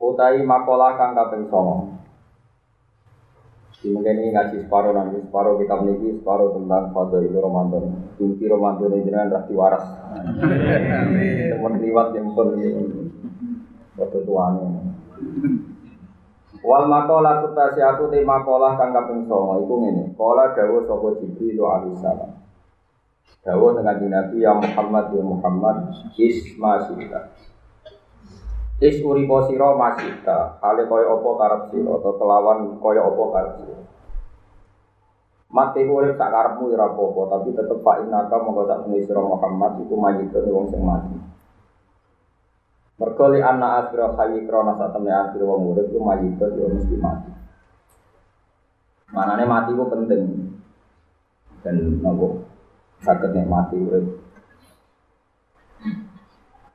Utai makola kang kaping 9. Mungkin ini ngaji separuh nanti separuh kita memiliki separuh tentang fadl itu Ramadan. Kunci Ramadan ini jangan rasti waras. Teman liwat yang pun waktu tuane. Wal makola tutasiatu te makola kang kaping 9 iku ngene. Kala dawuh sapa Jibril alaihi salam. Dawuh dengan Nabi ya Muhammad ya Muhammad isma sita. Is uripo sira masita, hale kaya apa karep sira atau kelawan kaya apa karep sira. Mati urip sak karepmu ora apa-apa, tapi tetep pak inaka monggo sak sira Muhammad iku mayitun wong sing mati. Mergo li anna akhira hayy krana sak temne akhir wong urip iku mayitun yo mesti mati. Manane mati ku penting. Dan nopo sakit mati urip.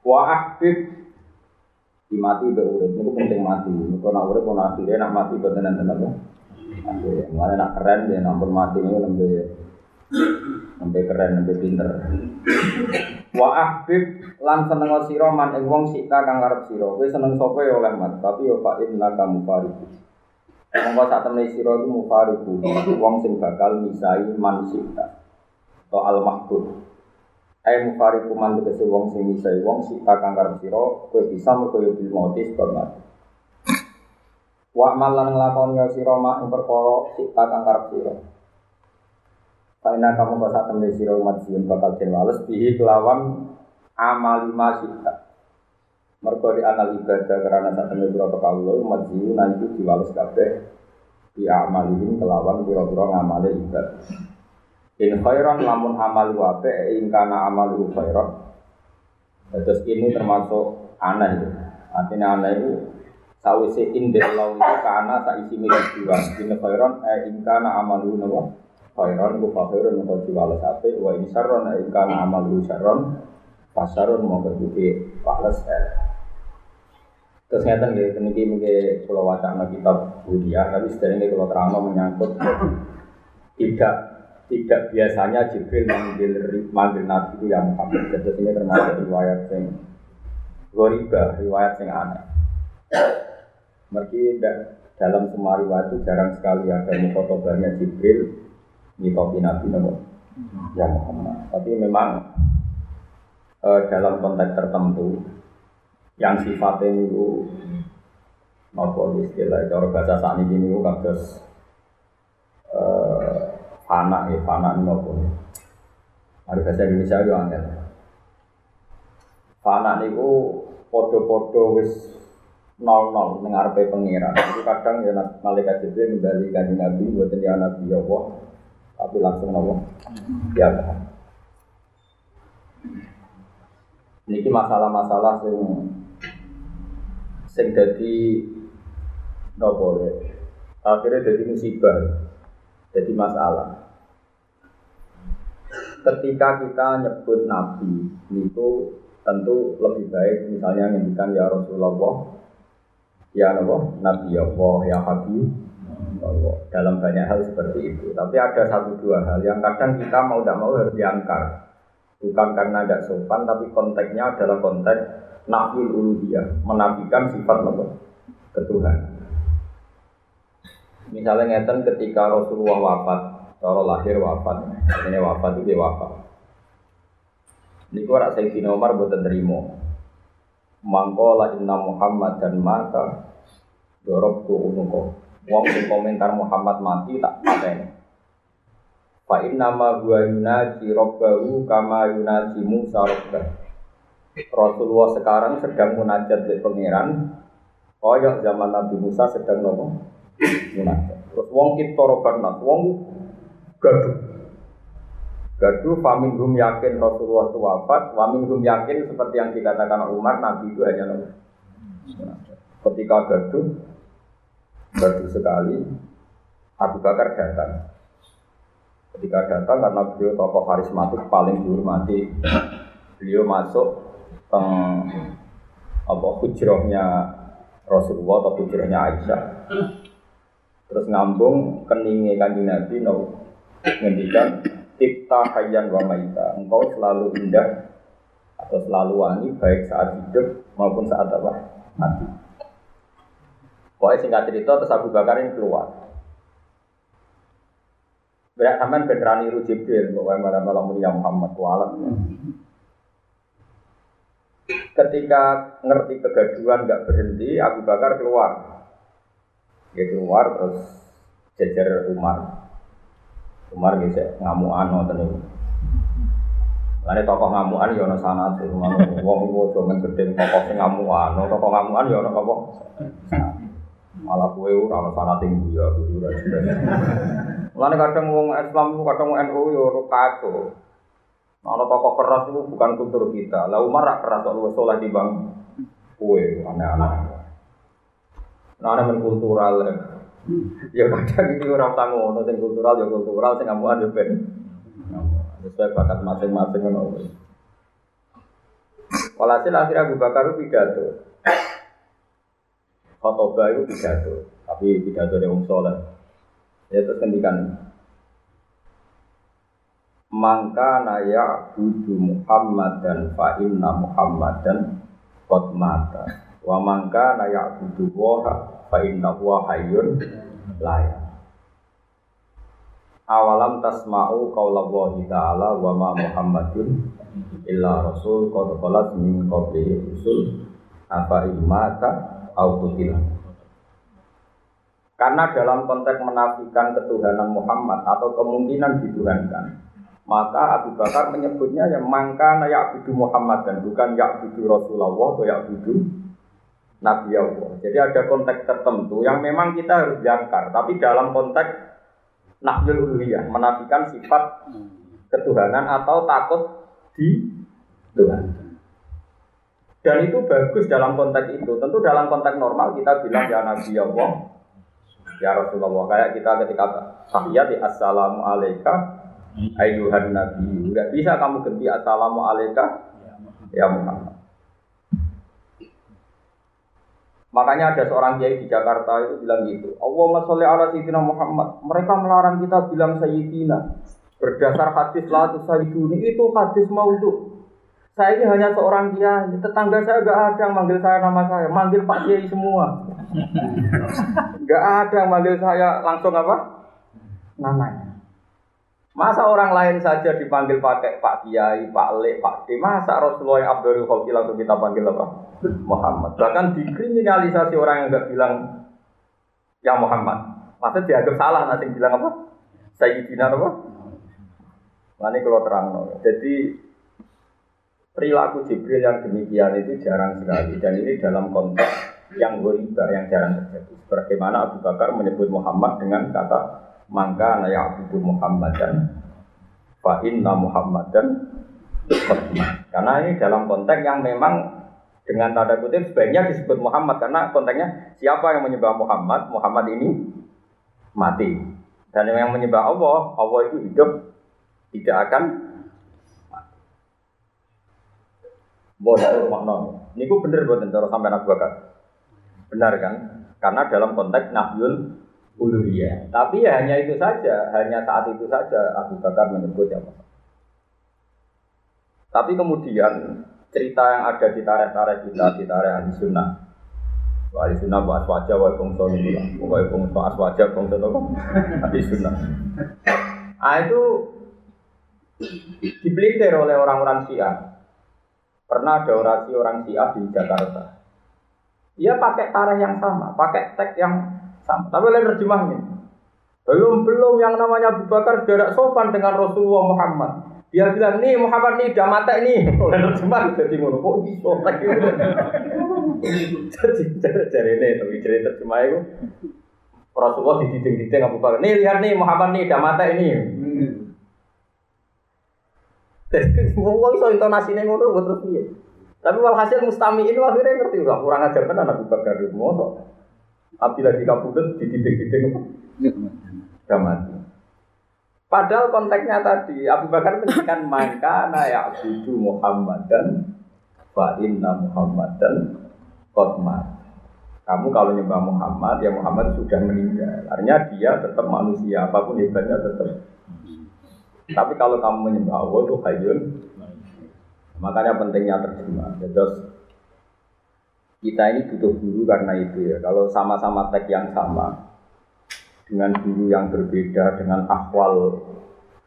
Wa ahbib di mati be urip penting mati. Niku nak urip ono akhire nak mati boten enten apa mulane nak keren dia nampun mati niku nembe nembe keren nembe pinter. Wa ahbib lan seneng sira man ing wong sita kang karep sira. Kowe seneng sapa ya oleh mat tapi yo fa inna kamu fariku Monggo sak temne sira iku mufariku wong sing bakal misai man sita. Atau al mahbub Ayo mufari kuman tegese wong sing misai wong si kakang karep sira bisa mergo yo bil mati sebab mati. Wa malan nglakoni sira mak ing perkara si kakang karep sira. Karena kamu kok sak temne umat bakal den wales bihi kelawan amal masita. Mergo di anal ibadah karena sak temne pira kawula umat sing nanti diwales kabeh di amalin kelawan pira-pira ngamale ibadah. In khairan lamun amal wape in kana amal khairan. Terus ini termasuk aneh itu. Artinya aneh itu sawise in Allah itu kana saisi milik dua. In khairan eh in kana amal nawa khairan ku khairan mau diwales ape wa in syarron eh in kana amal syarron pasarun mau berbuki wales eh. Terus ngeten nggih niki mungkin kalau wacana kitab Budia tapi sedherenge kalau terang menyangkut tidak tidak biasanya Jibril manggil manggil Nabi itu yang Muhammad. Jadi ini termasuk riwayat yang goriba, riwayat yang aneh. Mergi dalam semua riwayat itu jarang sekali ada mukotobahnya Jibril ngitopi Nabi Nabi yang Muhammad. Tapi memang e, dalam konteks tertentu yang sifatnya itu nopo istilah cara bahasa saat ini itu kados fana ya fana apa Ada bahasa Indonesia itu angel fana itu podo-podo wis nol nol mengarpe pengiran itu kadang ya malaikat jibril kembali ke nabi buat dia nabi ya Allah tapi langsung nopo ya ini masalah-masalah sing sing jadi nopo akhirnya jadi musibah jadi masalah. Ketika kita nyebut Nabi itu tentu lebih baik misalnya ngendikan ya Rasulullah, ya Allah, Nabi Allah, ya Habib, Allah. Dalam banyak hal seperti itu. Tapi ada satu dua hal yang kadang kita mau tidak mau harus diangkar. Bukan karena tidak sopan, tapi konteksnya adalah konteks nafil uluhiyah, menafikan sifat Allah, ketuhanan. Misalnya ngeten ketika Rasulullah wafat, cara lahir wafat, ini wafat itu dia wafat. Kok saya Sayyidina Umar terima. Mangkola inna Muhammad dan maka dorok tu unuko. Wong sing komentar Muhammad mati tak pateni. Fa inna ma huwa yunaji rabbahu kama yunaji Musa rabbah. Rasulullah sekarang sedang munajat di pangeran. Koyok zaman Nabi Musa sedang ngomong Terus wong kita nas, wong gaduh. Gaduh famin hum yakin Rasulullah itu wafat, wamin hum yakin seperti yang dikatakan Umar, Nabi itu hanya Nabi. Ketika gaduh, gaduh sekali, Abu Bakar datang. Ketika datang karena beliau tokoh karismatik paling dihormati, beliau masuk ke apa hujrohnya Rasulullah atau hujrohnya Aisyah. Terus ngambung keningnya kanjeng Nabi ngendikan Tipta hayyan wa maita. Engkau selalu indah atau selalu wangi baik saat hidup maupun saat apa? Mati. Pokoknya singkat cerita terus Abu Bakar ini keluar. Berak sampean ben Ru Jibril, pokoknya malam-malam mulia Muhammad walat. Ketika ngerti kegaduhan nggak berhenti, Abu Bakar keluar. Dia keluar terus jejer Umar. Umar gitu ngamuan nonton itu. Lain tokoh ngamuan ya ono sanad itu ngono. Wong iku men gedhe tokoh sing ngamuan, tokoh ngamuan ya ono apa? Malah kowe ora ono sanad ing ya kudu ora Lain kadang wong Islam kadang wong NU ya ora kacau. Ono tokoh keras itu bukan kultur kita. Lah Umar rak keras kok soleh di bang kowe aneh-aneh. Nah, ada kultural ya kadang itu orang tamu ngono sing kultural ya kultural sing ngamuan ya ben. Sesuai bakat masing-masing ngono Walhasil akhirnya Abu Bakar pidato. Khotobah itu pidato Tapi pidato dari Om Soleh Ya terus kendikan Mangka naya budu Muhammad dan fa Muhammad dan kot mata. Wa mangka naya budu woha fa inna huwa hayyun la Awalam tasma'u qaulallahi ta'ala wa ma Muhammadun illa rasul qad khalat min qablihi rusul. Afa imata au Karena dalam konteks menafikan ketuhanan Muhammad atau kemungkinan dituhankan, maka Abu Bakar menyebutnya yang mangka ya'budu Muhammad dan bukan ya'budu Rasulullah atau ya'budu Nabi Allah. Jadi ada konteks tertentu yang memang kita harus jangkar, tapi dalam konteks nafsul uluhiyah, menafikan sifat ketuhanan atau takut di Tuhan. Dan itu bagus dalam konteks itu. Tentu dalam konteks normal kita bilang ya Nabi Allah, ya Rasulullah. Kayak kita ketika tahiyat di Assalamu alaika ayuhan Nabi. Tidak bisa kamu ganti Assalamu alaika ya Muhammad. Makanya ada seorang kiai di Jakarta itu bilang gitu. Allahumma sholli ala sayyidina Muhammad. Mereka melarang kita bilang sayyidina. Berdasar hadis la sayyiduni itu hadis maudhu. Saya ini hanya seorang kiai. Tetangga saya gak ada yang manggil saya nama saya. Manggil Pak Kiai semua. gak ada yang manggil saya langsung apa? Namanya. Masa orang lain saja dipanggil pakai Pak Kiai, Pak Le, Pak D. Masa Rasulullah yang Abdul Khalqi langsung kita panggil apa? Muhammad. Bahkan dikriminalisasi orang yang nggak bilang ya Muhammad. Masa dianggap salah nanti bilang apa? Sayyidina apa? Nah ini kalau terang. Jadi perilaku Jibril yang demikian itu jarang sekali dan ini dalam konteks yang ghoriba yang jarang terjadi. Bagaimana Abu Bakar menyebut Muhammad dengan kata maka na ya'budu Muhammadan fa inna Muhammadan karena ini dalam konteks yang memang dengan tanda kutip sebaiknya disebut Muhammad karena konteksnya siapa yang menyembah Muhammad Muhammad ini mati dan yang menyembah Allah Allah itu hidup tidak akan mati. Bodoh makna. Ini ku bener buat cara sampai Abu Bakar. Benar kan? Karena dalam konteks nahyul uluhiyah. Tapi ya hanya itu saja, hanya saat itu saja Abu Bakar menyebut ya Tapi kemudian cerita yang ada di tarikh-tarikh kita, di tarikh ahli sunnah. Ahli sunnah wa aswaja wa bangsa ini, wa bangsa aswaja bangsa apa? Ahli sunnah. Ah itu dipelintir oleh orang-orang Syiah. Pernah ada orasi orang Syiah di Jakarta. Dia pakai tarikh yang sama, pakai teks yang sama. Tapi lain terjemahnya. Belum belum yang namanya Abu Bakar tidak sopan dengan Rasulullah Muhammad. Dia bilang nih Muhammad nih udah mati nih. Oleh terjemah jadi ngono kok iso lagi. Jadi cari ini tapi cari terjemah itu Rasulullah di titik-titik Abu Bakar. Nih lihat nih Muhammad nih udah mati ini. Wong wong iso intonasine ngono terus piye? Tapi walhasil mustamiin akhirnya ngerti wah kurang ajar tenan Abu Bakar mosok. Abi lagi kabudut dididik-didik Gak mati. Padahal konteksnya tadi Abu Bakar menjadikan maka ya Abudu Muhammad dan fa inna Muhammad dan Qotmat. Kamu kalau nyembah Muhammad, ya Muhammad sudah meninggal. Artinya dia tetap manusia, apa pun hebatnya tetap. Tapi kalau kamu menyembah Allah itu hayun, makanya pentingnya terjemah. Terus kita ini butuh guru karena itu ya. Kalau sama-sama teks yang sama, dengan guru yang berbeda, dengan akwal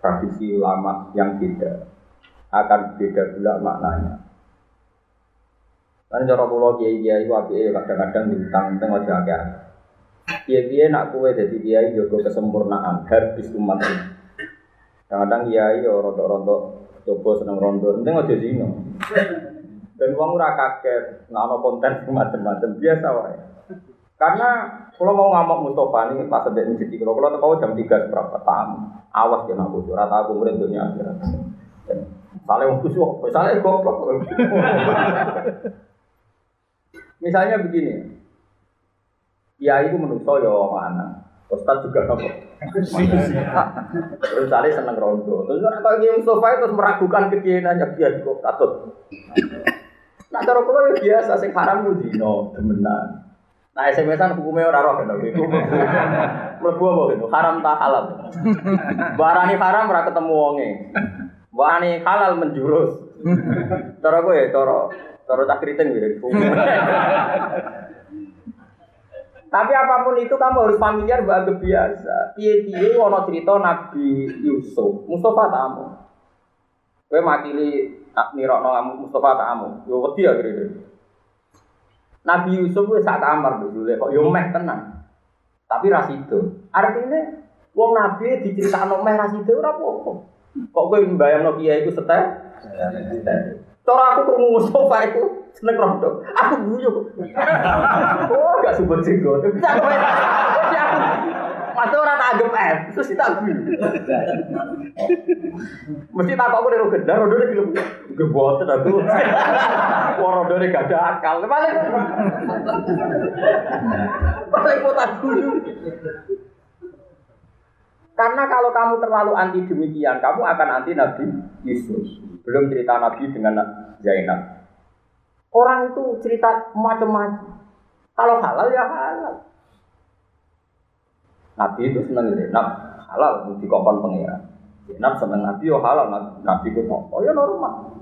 tradisi ulama yang beda, akan beda pula maknanya. Kan cara kula kiai kiai wae kadang-kadang diutang teng aja akeh. Kiai nak kue jadi kiai jaga kesempurnaan habis umat ini. Kadang-kadang kiai yo rontok-rontok coba seneng rondo, penting aja zino. Dan uang ora kaget, ada konten macam-macam biasa wae. Karena kalau mau ngamuk Mustafa ini pas sedek masjid kalau kalau tahu jam tiga seberapa tamu, awas ya nak bocor, rata aku murid dunia akhirat. Saling khusyuk, saling goblok. Misalnya begini, ya itu menurut saya mana, Ustaz juga apa? Terus saya seneng rondo. Terus kalau dia Mustafa itu meragukan kekianannya dia kok katut. Nah cara kalau ya biasa, sing haram itu zino, demenan. Nah SMS-an hukumnya orang roh kan itu. Mlebu apa itu? Haram tak halal. Barani haram ora ketemu wonge. Barani halal menjurus. Cara ya, cara Cara tak kriting gitu. Tapi apa pun itu kamu harus familiar bahwa biasa. Piye-piye ono cerita Nabi Yusuf, Mustafa tamu. Kowe makili nirokno kamu Mustafa tamu. Yo wedi ya gitu. Nabi Yusuf wis sak kamar dulu kok yo meh tenang. Tapi ras itu. Artinya wong nabi diceritakno meh ras itu ora apa-apa. Kok kowe mbayangno kiai iku setek? Cara aku krungu Mustafa itu seneng rondo. Aku guyu. Oh, gak subut jenggot. Masa orang tak anggap F, terus kita guyu. Mesti tak aku dari gendar, rondo ini gelem geboten aku. Wah, rondo ini gak ada akal. Paling paling kota guyu. Karena kalau kamu terlalu anti demikian, kamu akan anti Nabi Yesus. Belum cerita Nabi dengan Zainab. Orang itu cerita macam-macam. Kalau halal ya halal. Nabi itu senang Zainab halal di kopon pengiran. Zainab senang Nabi oh halal Nabi itu oh ya normal.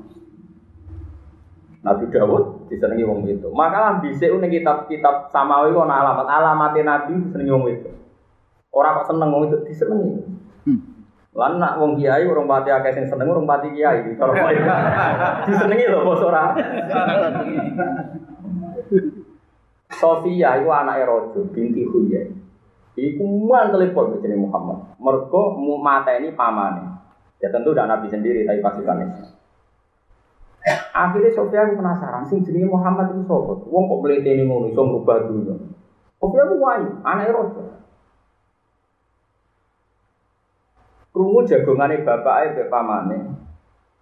Nabi Dawud disenangi wong itu. Maka bisa unik kitab-kitab samawi ono alamat alamatnya Nabi disenangi wong itu. Orang kok seneng wong itu disenangi. Lan nak wong kiai urung pati akeh sing seneng urung pati kiai. Kalau mau disenengi lho bos ora. Sofia itu anaknya Rojo binti Huyai. Iku man telepon ke Muhammad. Mergo mu mata ini pamane. Ya tentu udah Nabi sendiri tapi pasukannya. Akhirnya Sofia penasaran, sing jenenge Muhammad itu sapa? Wong kok mleteni ngono iso ngubah dunya. Sofia aku wayu, anake Rojo. Krungu jagongane bapake mbek pamane.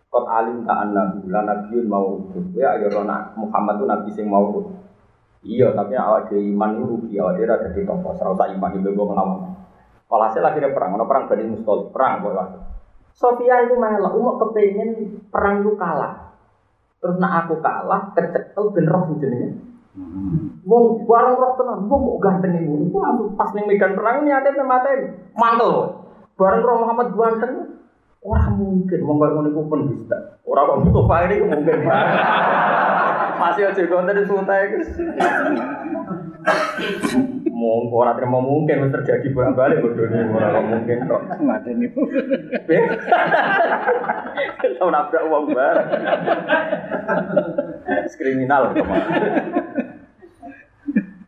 Kot alim ta annabi la nabiyun mau Ya ayo nak Muhammad itu nabi sing mau Iya, tapi awak dhewe iman itu rugi, awak dhewe ora dadi tokoh, ora usah iman ibu mbok nglawan. Walhasil akhirnya perang, ono perang Bani Mustalik, perang kok Sofia itu melok, umuk kepengen perang itu kalah. Terus nak aku kalah, kecekel ben roh jenenge. Wong bareng roh tenan, wong kok ganteng iku. Iku pas ning medan perang ini ate mate mantel. Bareng roh Muhammad ganteng. Orang mungkin wong kaya ngono iku pun bisa. Ora kok Mustafa ini mungkin. Masih aja konten disuntai guys. Monggo ora terima mungkin wis terjadi bolak-balik bodoh ini ora kok mungkin kok. Mateni. Tau nabrak uang bareng. Kriminal kemarin.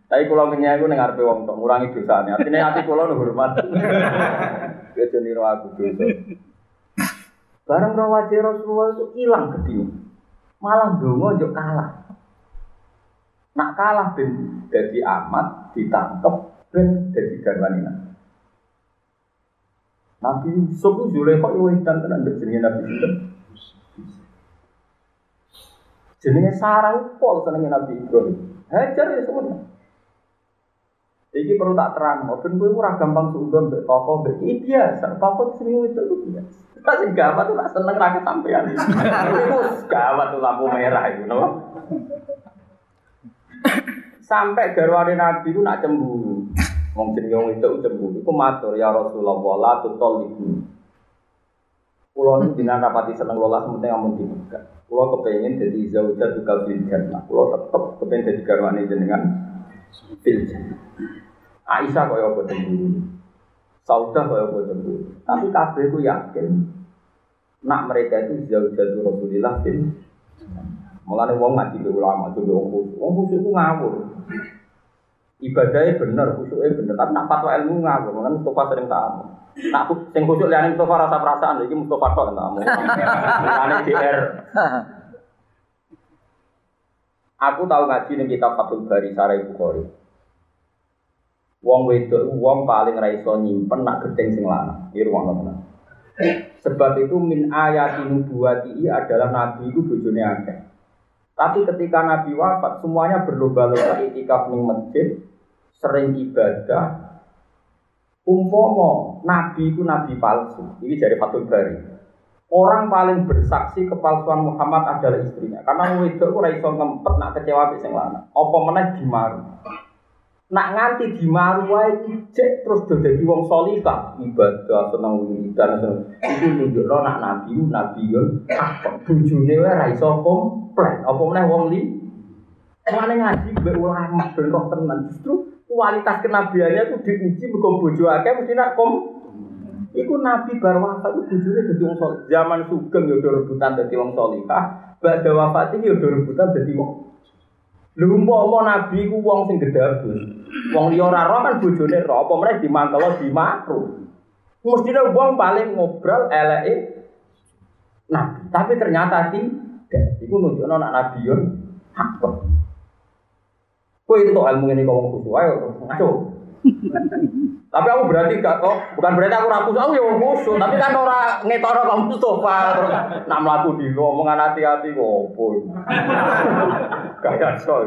Tapi kalau kenyang aku nengar wong tok ngurangi. Artinya hati kula nu hormat. Ya jadi niru aku dosa. Barang rawajah Rasulullah itu hilang gede. Malah dongo yuk kalah. Nak kalah ben jadi amat ditangkep ben jadi garwanina. Nabi Yusuf itu Zulaikha itu wedan jenenge Nabi Yusuf. Jenenge Sarah itu pol Nabi Ibrahim. Hajar ya semuanya. Iki perlu tak terang, ben kowe ora gampang suudon mbek toko mbek iki biasa. Toko sering itu itu biasa. Sing gawat tuh tak seneng ra kesampean. Iku gawat tuh lampu merah itu, no? Sampai garwane Nabi itu nak cemburu. Wong jenenge wong itu cemburu. Iku matur ya Rasulullah la tutolibu. Kulo ini jenengan rapati seneng lola sementing amun dibuka. Kulo kepengen jadi zaujat juga fil jannah. Kulo tetep kepengen jadi garwane jenengan fil. Aisyah kaya apa cemburu. Saudah kaya apa cemburu. Tapi kabeh ku yakin nak mereka itu zaujat Rasulillah fil Mulane wong ngaji ke ulama, coba wong khusyuk. Wong khusyuk ku ngawur. Ibadahnya bener, khusyuknya bener. Tapi nak fatwa ilmu ngawur. Mulane Mustafa sering tak amu. Nak sing khusyuk liane Mustafa rasa perasaan, iki Mustafa tok tak amu. Mulane DR. Aku tahu ngaji ning kitab Fathul Bari Sarai Bukhari. Wong wedok wong paling ra iso nyimpen nak gedeng sing lanang. Iki rumono tenan. Sebab itu min ayati nubuwati adalah nabi itu bojone akeh. Tapi ketika Nabi wafat, semuanya berlomba-lomba itikaf ning masjid, sering ibadah. Umpomo Nabi itu Nabi palsu. Ini dari Fatul Bari. Orang paling bersaksi kepalsuan Muhammad adalah istrinya. Karena wedok ora iso ngempet nak kecewa sing lanang. Apa meneh dimaru. Nak nganti dimaru wae ijek terus do dadi wong salihah, ibadah seneng wiridan. Iku nunjukno nak nabi nabi yo apa bojone wae ra iso komplain. Apa meneh wong li Mulane ngaji mbek ulama ben roh. Justru kualitas kenabiannya itu diuji mergo bojo mesti nak kom Iku Nabi bar wafat itu bojone dadi wong. Zaman sugeng do rebutan dadi wong salihah, badhe wafat iki yo do rebutan dadi wong Lha umpama nabi ku wong sing gedabus. Wong liya ora roh kan bojone roh, apa meneh dimantelo dimakru. Mestine wong paling ngobrol eleke Nah, tapi ternyata tidak. Iku nunjukno nak nabi yo hak. Kowe itu ilmu ini ngomong khusus ayo ngaco. Tapi aku berarti gak kok, bukan berarti aku rakus, aku ya khusus, tapi kan ora ngetoro kamu Mustafa terus nak mlaku di omongan hati-hati kok opo. Kayak so.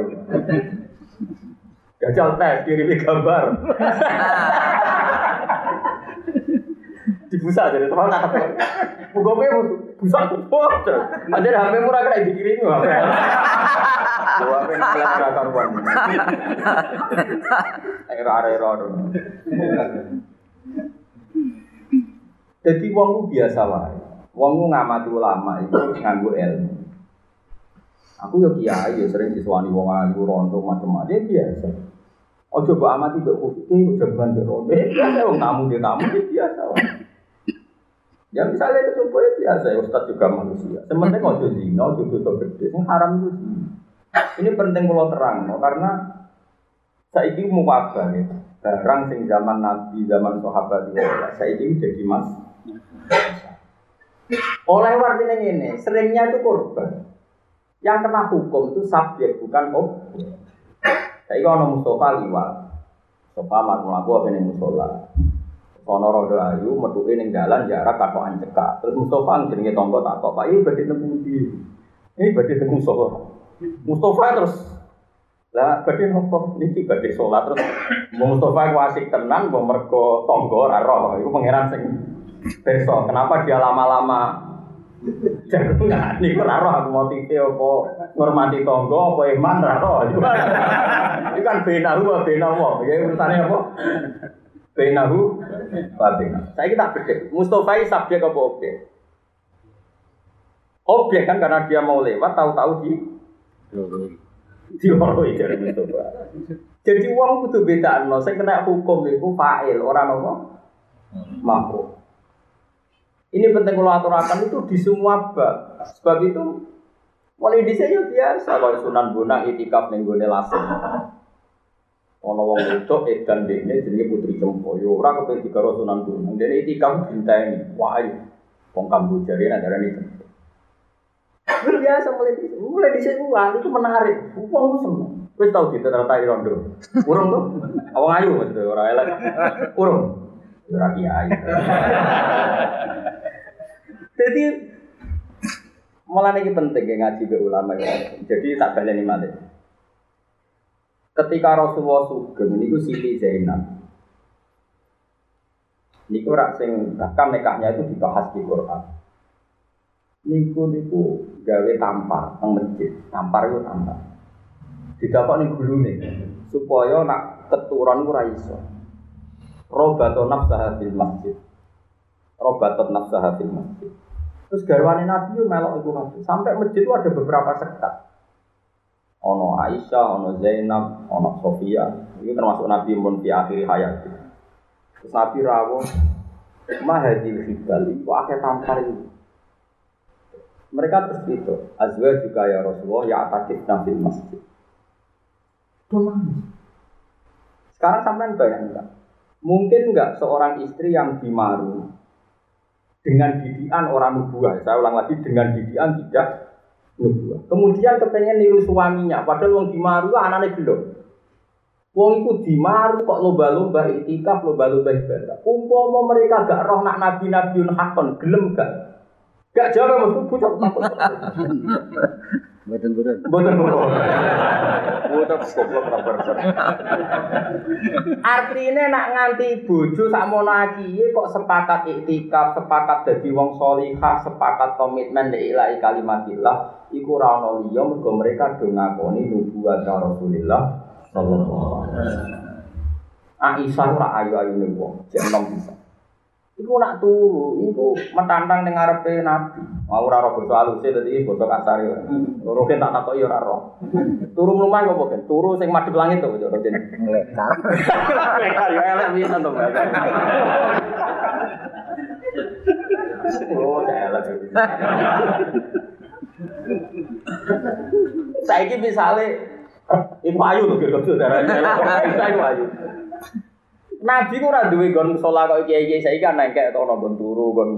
Gajal tes kirimi gambar. Dibusa jadi teman tak Buka pe busa kumpul. Aja HP murah kena dikirimi. Dua HP ngelas ra karuan. Era era Jadi wong ku biasa wae. Wong ku ngamati ulama itu nganggo ilmu. Aku yo kiai yo sering disuwani wong ayu rondo macam-macam ya biasa. Ojo mbok amati mbok kuwi ojo mbok rondo. Biasa wong tamu dia tamu ya biasa wae. Ya misalnya itu coba ya biasa ya Ustaz juga manusia. Sementing ojo zina, ojo dosa gede, sing haram itu zina. Ini penting kalau terang, no, karena saiki mau wabah ya. Barang sing zaman Nabi, zaman sahabat itu, saiki jadi mas. Oleh artinya ini, seringnya itu korban. Yang kena hukum itu subjek, bukan objek. Saya kalau Mustafa liwat, Mustafa melaku apa ini musola. Ono rodo ayu, metuke ning dalan jarak katokan cekak. Terus Mustafa jenenge tonggo tak kok, Pak iki badhe nemu ndi? Ini badhe nemu Mustafa. Mustafa terus lah badhe nopo niki badhe salat terus Mustafa ku asik tenan mbok mergo tonggo ora roh. Iku pangeran sing Besok, kenapa dia lama-lama jagungan? Ini ora roh aku motive apa ngormati tonggo apa iman ora roh. Itu kan, benahu apa benahu. Ya urusannya apa? Benahu wa benahu. Saya kita bedek. Mustafa ini subjek apa objek? Objek kan karena dia mau lewat tahu-tahu di di orang dari Mustafa. Jadi uang kudu beda no. Saya kena hukum itu fa'il orang apa? Makhluk. Ini penting kalau aturakan itu di semua bab. Sebab itu mulai di sini biasa kalau Sunan Bonang itikaf ning gone lasem. Ono wong wedok edan dene jenenge Putri Cempoyo. Ora kepen dikaro Sunan Bonang. Dene itikaf dinteni. Wah, wong Kamboja rene darani Cempoyo. Biasa mulai di. Mulai di sini wah itu menarik. Wong seneng. Wis tau diterata rondo. Urung tuh. Awang ayu maksudnya ora elek. Urung. Ora kiai. Jadi Malah ini penting ya ngaji ke ulama ya. Jadi tak baleni malih. Ketika Rasulullah sugeng niku Siti Zainab. Niku rak sing bahkan nikahnya itu dibahas di Quran. Niku niku gawe tampar teng masjid. Tampar itu tampar. Didapat ning gulune supaya nak keturunan ora iso. Robato nafsaha fil masjid. Robato nafsaha fil masjid. Terus garwane Nabi melok kabeh. Sampai masjid itu ada beberapa sekat. Ono Aisyah, ono Zainab, ono Sofia. Ini termasuk Nabi pun di akhir hayat. Terus Nabi rawuh mahadil hibal itu akhir tampar itu. Mereka terus itu, azwa juga ya Rasulullah ya atakif nabil masjid. Sekarang sampean bayangkan, mungkin nggak seorang istri yang dimaru dengan didian orang nubuah. Saya ulang lagi dengan didian tidak nubuah. Kemudian kepengen niru suaminya, padahal wong dimaru anaknya belum. Wong iku dimaru kok lomba-lomba itikaf, lomba-lomba ibadah. Umpama mereka gak roh nak nabi-nabiun hakon, gelem gak? Gak jawab maksudku bocah. Mboten mboten. Mboten mboten. Mboten goblok ora berser. Artine nak nganti bojo sakmono iki kok sepakat iktikaf, sepakat dadi wong salihah, sepakat komitmen li ilahi kalimatillah, iku ora ana liya mergo mereka do ngakoni nubuwat Rasulullah sallallahu alaihi wasallam. Aisyah ora ayu-ayune wong, jek enom bisa. Iku nak turu, iku metantang ning ngarepe Nabi. Mau ora ora basa aluse dadi basa kasar ya. Turu kan tak takoki ora ora. Turu mlumah kok kan? Turu sing madhep langit to kok Roden. Lekar. Ya elek pisan to. Oh, elek. Saiki misale Iku ayu lho kira darah. Iku ayu. Nabi ku ora duwe gon musala kok kiai-kiai saiki kan nengkek to ono gon turu gon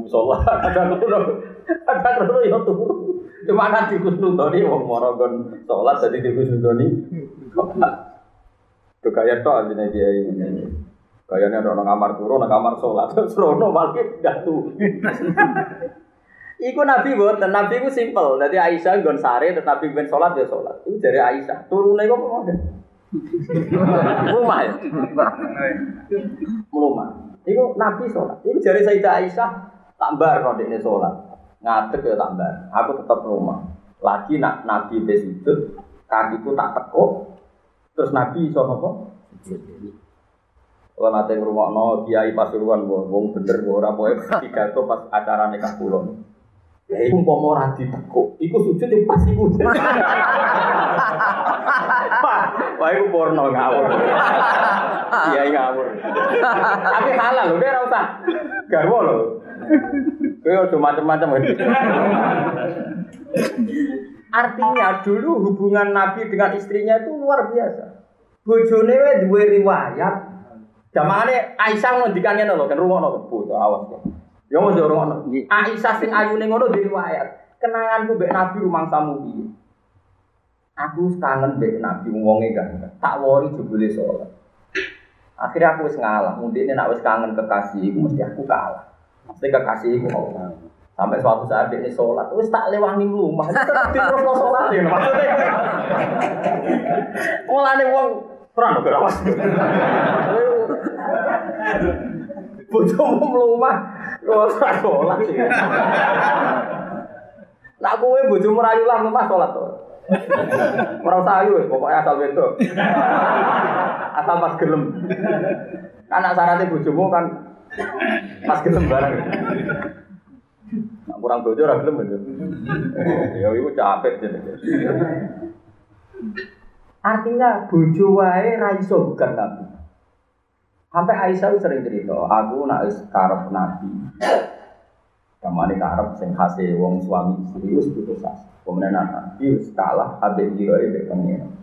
musala kadang turu kadang turu yo turu. Cuma kan dikusnudoni wong moro gon salat dadi dikusnudoni. Tuh kaya to artinya kiai ini. Kayaknya ada orang kamar turu, orang kamar sholat, terus rono malah tuh. Iku Nabi buatan, Nabi ku simpel. Jadi Aisyah gon sare, terus Nabi ben sholat ya sholat. Itu dari Aisyah. Turunnya kok mau Rumah ya? Rumah. Iku Nabi sholat. Iku dari Sayyidah Aisyah tambar kalau ini sholat. Ngadeg ya tambar. Aku tetap rumah. Lagi nak Nabi besujud, kakiku tak tekuk. Terus Nabi iso apa? Kalau nanti rumah no kiai pasuruan, wong bener, ora boleh tiga itu pas acara nikah kulon. Ya umpama ora ditekuk, iku sujud yang pas iku. Wah iku porno ngawur. Iya ngawur. Tapi halal lho, ora usah garwo lho. Kowe aja macam-macam. Artinya dulu hubungan Nabi dengan istrinya itu luar biasa. Bojone wae duwe riwayat. Jamane Aisyah ngendikane lho, kan rumono bocah awas. Ya mau jorong Aisyah sing ayune ngono di riwayat. Kenanganku mbek Nabi rumangsamu piye? Aku kangen mbek Nabi wonge kan. Tak wori jebule salat. Akhirnya aku wis ngalah. Mundine nek wis kangen kekasih iku mesti aku kalah. Mesti kekasih iku Allah. Sampai suatu saat dia sholat, wis tak lewangi rumah, tetap di terus sholat ya maksudnya. Mulane wong terang kok awas. Bojomu mlumah, ora sholat. Nak kowe bojomu rayu lah mlumah sholat to. Usah ayu pokoknya asal wedok. Asal pas gelem. Anak syaratnya bojomu kan pas gelem barang. Nah, kurang bojo ora gelem aja. Ya iku capek jenenge. Artinya bojo wae ra iso bukan nabi. Sampai Aisyah sering cerita, aku nak karep nabi. Kamane karep sing khase wong suami istri wis putus asa. Kemudian nabi wis kalah abe pengen.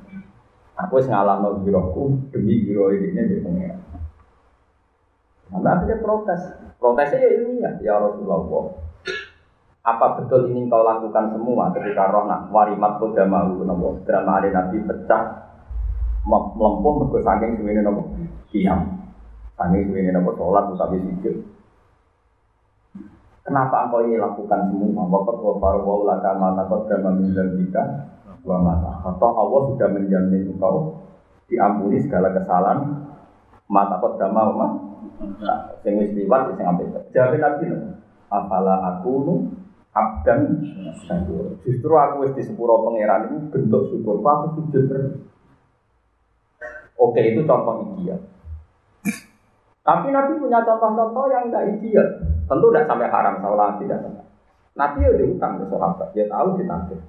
Aku wis ngalahno giroku demi giroe ini mbek pengen. Sampai akhirnya protes. Protesnya ya ilmiah, ya Rasulullah. Apa betul ini kau lakukan semua ketika roh nak warimat koda mau nopo drama ada nabi pecah melempung mergo saking suwene nopo diam saking suwene nopo sholat tapi sujud Kenapa engkau ini lakukan semua? Wakat wa farwa laka ma taqaddama min dzambika wa mata. Atau Allah sudah menjamin engkau diampuni segala kesalahan mata taqaddama wa Nah, sing wis liwat sing apik. Jawab Nabi. Afala aku nu abdan. Justru aku wis di sepuro pangeran itu bentuk syukur. Aku sujud. Oke, itu contoh ideal. Tapi Nabi punya contoh-contoh yang enggak ideal. Tentu tidak sampai haram, salah tidak sampai. Nabi ya diutang ke sahabat, dia tahu ditagih.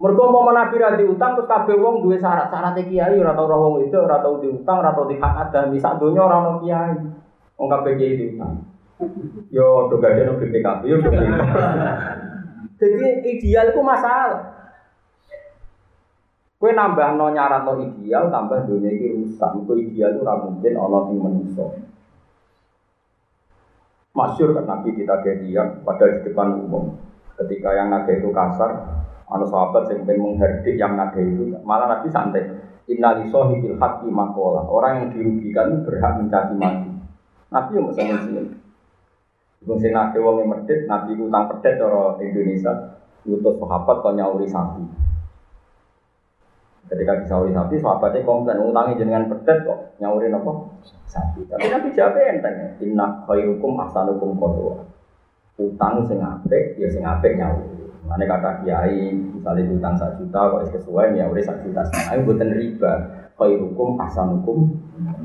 Mergo mau Nabi ra diutang terus kabeh wong duwe syarat-syarat kiai ora tau wong itu ora tau diutang ora tau dihak ada misak donya ora ono kiai. Wong kabeh kiai diutang. Yo do gadene BPKB yo do. Jadi ideal itu masalah. Kue nambah no nyarat no ideal, tambah dunia ini rusak. Itu ideal itu mungkin Allah yang manusia. Masyur kan Nabi kita dia pada di depan umum. Ketika yang naga itu kasar, anu sahabat yang pengen menghardik yang naga itu, malah Nabi santai. Innali sohibil haqi makola. Orang yang dirugikan berhak mencaci maki. Nabi yang bisa sini. Wong sing naga wong medit, Nabi utang pedet orang Indonesia. Utus sahabat kau nyauri sapi. Ketika disauri sapi, sahabatnya komplain, utangi jenengan pedet kok, nyaurin apa? Sapi. Tapi Nabi jawab enteng, inna khairukum ahsanukum kodwa. Utang sing apik, ya sing apik nyauri. Mana kata kiai, misalnya utang satu juta, kok sesuai nyauri satu juta setengah, itu buatan riba. Khairukum ahsanukum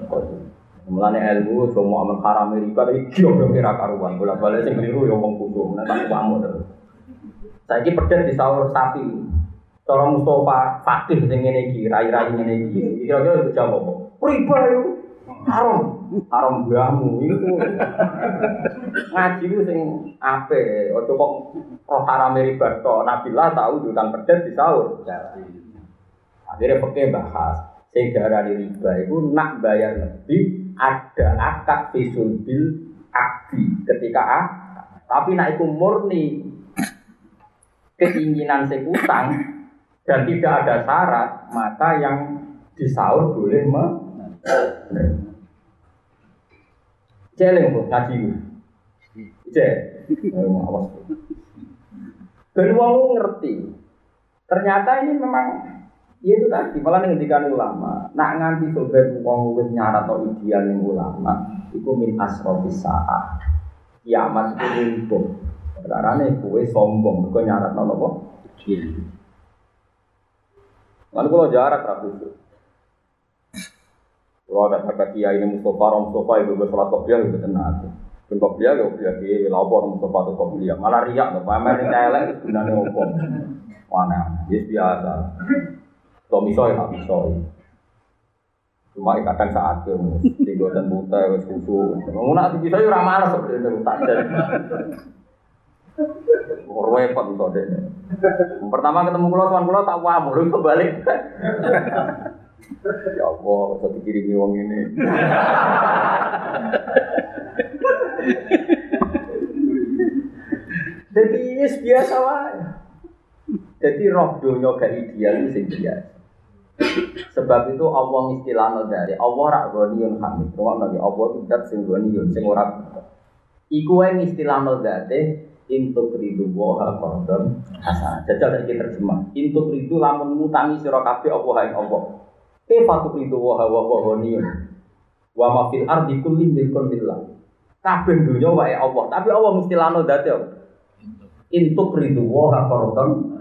kodwa. Mulane ilmu cuma amal haram riba tapi kira kira karuan. Bola balik sing keliru ya wong kudu. Nanti kamu terus. Saiki pedet di sahur sapi. Cara Mustafa fakih sing ngene iki, rai-rai ngene iki. Kira-kira itu jawab apa? Riba yo. Haram. Haram mbahmu iku. Ngaji ku sing apik, aja kok roh haram riba tok. Nabilah tahu diutang pedet di sahur. Akhirnya pakai bahas. Sing darani riba itu nak bayar lebih ada akad fisul bil akdi ketika A. Tapi nak itu murni keinginan sekutang dan tidak ada syarat, maka yang disaur boleh me Celeng bu, ngaji bu. Awas. Dan wong ngerti. Ternyata ini memang ya itu tadi malah ngendikan ulama. Nak nganti sobat wong wis nyarat atau ideal ning ulama, itu min asrofis saah. Kiamat itu runtuh. Karena kue sombong, kau nyarat nopo Iya. Lalu kalau jarak rapi itu. Kalau ada kata kiai ini Mustafa, Rom Mustafa itu bersolat kopiah itu tenang. Ben kopiah ya kopiah di lapor Mustafa itu kopiah. Malah riak tuh, pamer celek sebenarnya opo. Mana? Yes biasa. So miso ya miso. Cuma kadang saat itu, tiga dan buta, wes kusu. Mau nak bisa ya ramah sebenarnya tak Repot itu deh. Pertama ketemu pulau tuan pulau tak wah, baru kebalik. ya Allah, bisa dikirimi wong ini. Jadi yes, biasa wae. Jadi roh dunia gak ideal itu biasa. Sebab itu Allah istilahnya dari Allah rak ghaniyun hamid. Rumah nabi Allah itu dat sing ghaniyun sing ora. Iku yang istilahnya dari Intuk ridu woha kordon hasan. Jajal dari terjemah. Intuk ridu lamun mutangi sira kabeh apa hae apa. Kefatu ridu woha wa wa. Wa ma fil ardi kulli milkun lillah. Kabeh dunya wae Allah, tapi Allah mesti lano dadi apa? Intuk ridu woha kordon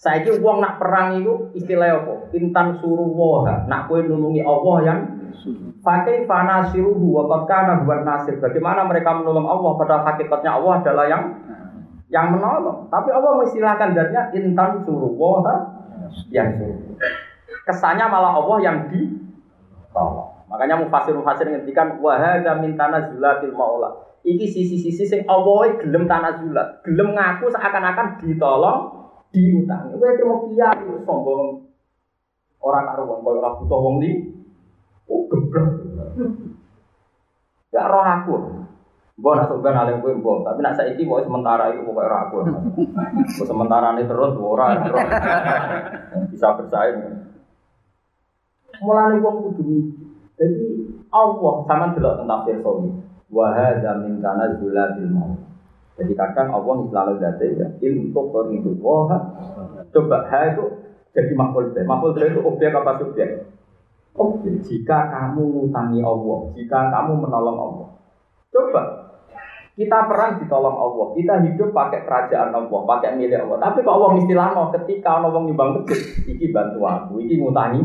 Saiki wong nak perang itu istilah apa? Intan suruh woha. Nak kowe nulungi Allah yang Pakai fana siruhu kana buat nasir. Bagaimana mereka menolong Allah pada hakikatnya Allah adalah yang yang menolong. Tapi Allah mengistilahkan datnya intan suruh wah yang suruh. Kesannya malah Allah yang ditolong. Makanya mufasir mufasir ngendikan wahada min tanazulatil maula. Iki sisi-sisi sing Allah gelem tanazulat, gelem ngaku seakan-akan ditolong, diutangi. Kowe cuma kiai sombong orang karuan koyo ora butuh wong li Oh, geblek. Gak roh aku. Gue nak sebenarnya alim gue mbok, tapi nak saiki mau sementara itu pokoknya roh aku. Gue sementara ini terus ora bisa bersaing. Mulai wong kudu Jadi Allah sama delok tentang tafsir Wa hadza min tanazzulatil maut. Jadi kadang Allah selalu date ya untuk itu. Wah, coba ha itu jadi makhluk. Makhluk itu objek apa subjek? Objek. Jika kamu ngutangi Allah, jika kamu menolong Allah, coba kita perang ditolong Allah, kita hidup pakai kerajaan Allah, pakai milik Allah. Tapi kok Allah istilahnya ketika Allah nyumbang masjid, iki bantu aku, iki ngutangi.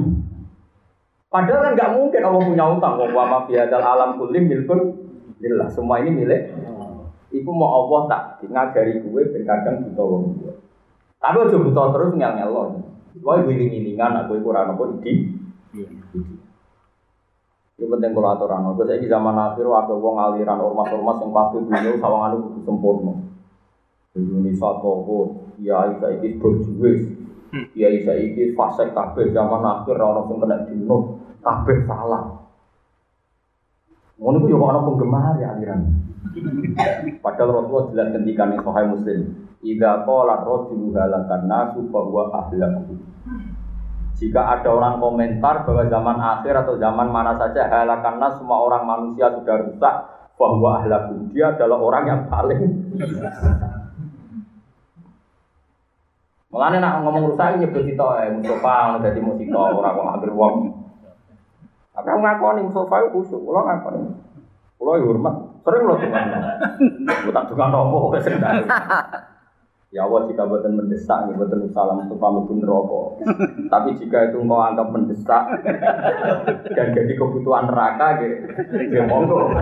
Padahal kan nggak mungkin Allah punya utang. Wa ma fi hadzal alam kulli milkun lillah. Semua ini milik. Iku mau Allah tak ngajari gue ben kadang buta wong gue. Tapi aja buta terus ngel-ngel lo. Wae giling-gilingan aku iku ora nopo idi. Itu penting kalau aturan. Gue saya zaman akhir waktu wong aliran ormas-ormas yang pasti dulu sawangan itu sempurna. Indonesia toko, ya saiki berjuwis, ya saiki fase kabeh zaman akhir orang sing kena dinut, kabeh salah. Ngono yo kok ana penggemar ya aliran. Padahal Rasulullah jelas kendikan yang Sahih Muslim, "Idza qala rajulu halakan nasu fa huwa ahlaku." Jika ada orang komentar bahwa zaman akhir atau zaman mana saja halakan nas semua orang manusia sudah rusak, bahwa ahlaku dia adalah orang yang paling Mulane nak ngomong rusak nyebut kita eh Mustafa dadi musika ora kok hampir wong. Tapi aku ngakoni Mustafa itu kusuk, kula ngakoni. Kula hormat, sering kula tungan. Kula tak nopo kok sering. Ya Allah jika buatan mendesak, ya buatan salam untuk pamukun rokok. Tapi jika itu engkau anggap mendesak dan jadi kebutuhan neraka, gitu, ya monggo.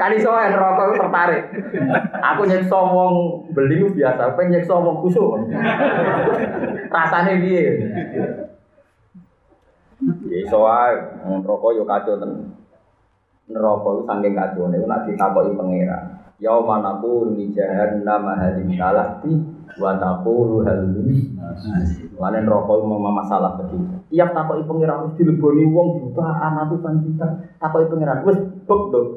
Kali soal rokok itu tertarik. Aku nyekso wong beli itu biasa, apa nyekso wong kusuk. Rasanya dia. Ya soal rokok yo kacau ten. Neraka itu saking kacau nih, nak ditakoki pangeran. Yauma naqulu li jahannam halim talati wa taqulu hal min Lain rokok mau masalah begitu. Tiap takoki pangeran mesti dileboni wong jutaan ratusan juta. Takoki pangeran wis bek dong.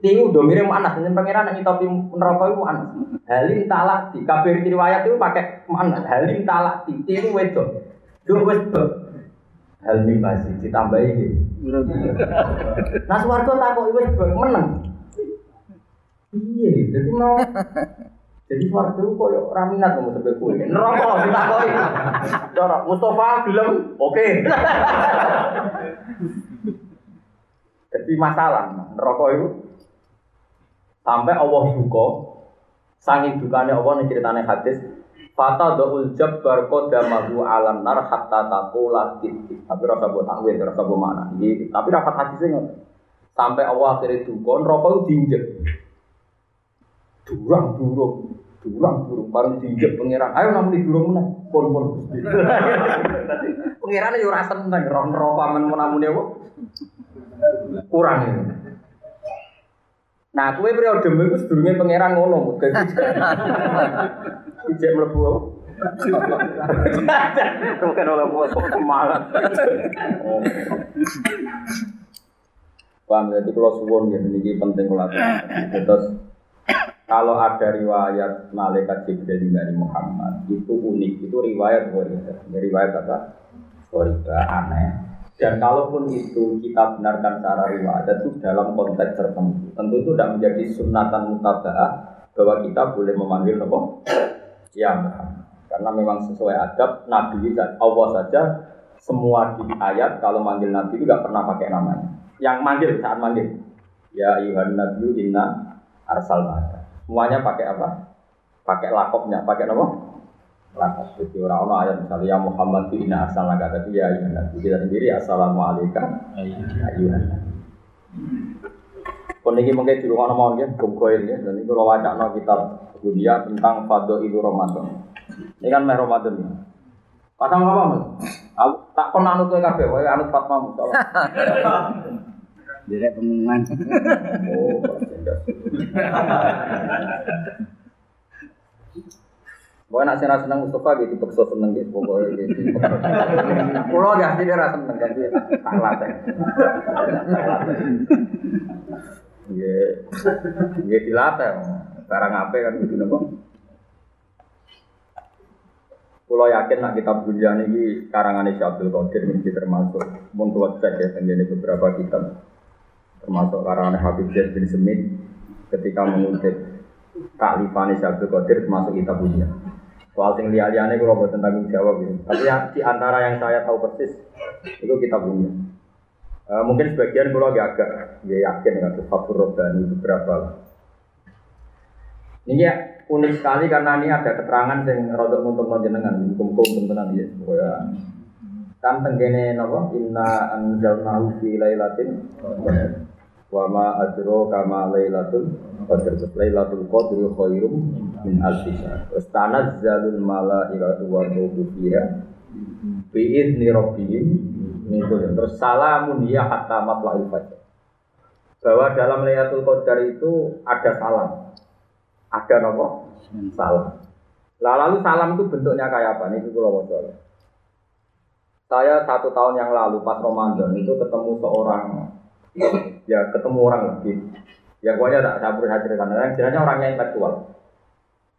Tinggu do mirip anak dengan pangeran yang ngitopi neraka itu anak. Halim talati kabeh riwayat itu pakai mana? Halim talati tinggu wedok. Dua wis bek. Halim masih ditambahi gitu. Nah swarga takoki wis bek meneng. Iya, jadi mau jadi suarga itu koyo raminat kamu sampai kue. Neraka ditakoi. Cara Mustafa bilang oke. Jadi masalah neraka itu sampai Allah duka sangi dukanya Allah nih ceritanya hadis Fata do'ul jabbar kodamahu alam nar hatta takula titik Tapi rasa buat takwil, rasa buat mana Tapi rapat hadisnya Sampai Allah akhirnya duka, neraka itu diinjek durang durung durang durung. Bareng diinjek pangeran. Ayo namun di durung mana pon pon gusti pangeran yo rasa tentang roh roh paman mau namun apa? Kurang ini nah kue periode itu sedurungnya pangeran ngono ijek melebu apa? Bukan oleh buat semangat. Paham jadi kalau suwon ya ini penting kalau terus kalau ada riwayat malaikat Jibril dari Muhammad itu unik, itu riwayat Ghoriba. Riwayat apa? Ghoriba aneh. Dan kalaupun itu kita benarkan secara riwayat itu dalam konteks tertentu, tentu itu tidak menjadi sunatan mutaba'ah bahwa kita boleh memanggil apa? Ya. Karena memang sesuai adab Nabi dan Allah saja semua di ayat kalau manggil Nabi itu nggak pernah pakai namanya. Yang manggil saat manggil ya Yuhan Nabi inna arsal Semuanya pakai apa? Pakai lakopnya, pakai apa? Lakop. Jadi orang orang ayat misalnya ya Muhammad itu inna arsal naga tapi ya Yuhan Nabi kita sendiri assalamualaikum ayuhan Pun ini mungkin di rumah nomor ya, gumkoil ya, dan itu rawaca no kita dunia tentang fado itu Ramadan. Ini kan meh Ramadan ya. Pasang apa mas? Aku tak pernah anut kafe, wae anut Fatma musola. Direk pengumuman. Oh, Pokoknya nak senang senang Mustafa gitu, paksa seneng gitu, pokoknya gitu. Pulau ya, dia rasa seneng kan dia teh. Iya, iya dilatih. Barang apa kan gitu nopo. Pulau yakin nak kitab dunia ini karangan Syekh Qadir ini termasuk mun cek ya tenggene beberapa kitab. Termasuk karena Habib Zaid bin Semit ketika mengutip taklifani Syabdul Qadir termasuk kita punya. Soal sing liya-liyane kula boten tanggung jawab ya. Tapi yang di antara yang saya tahu persis itu kita punya. Eh, mungkin sebagian kula agak agak ya yakin dengan Fathur Robbani beberapa lah. Ini ya unik sekali karena ini ada keterangan yang rodok untuk jenengan hukum-hukum tenan ya. Pokoknya kan tenggene napa inna anzalnahu fi lailatin wa ma adro kama lailatul qadr. Lailatul qadri khairum min alfi syahr. Tanazzalul malaikatu wa ruhu fiha bi idzni rabbihim itu terus salamun ya hatta matla'il fajr. Bahwa dalam Lailatul Qadar itu ada salam. Ada nopo salam. Lah lalu salam itu bentuknya kayak apa? Nih kalau mau saya satu tahun yang lalu pas Ramadan itu ketemu seorang ya ketemu orang lagi. Ya pokoknya tak saya berusaha ceritakan. Yang jelasnya orangnya intelektual.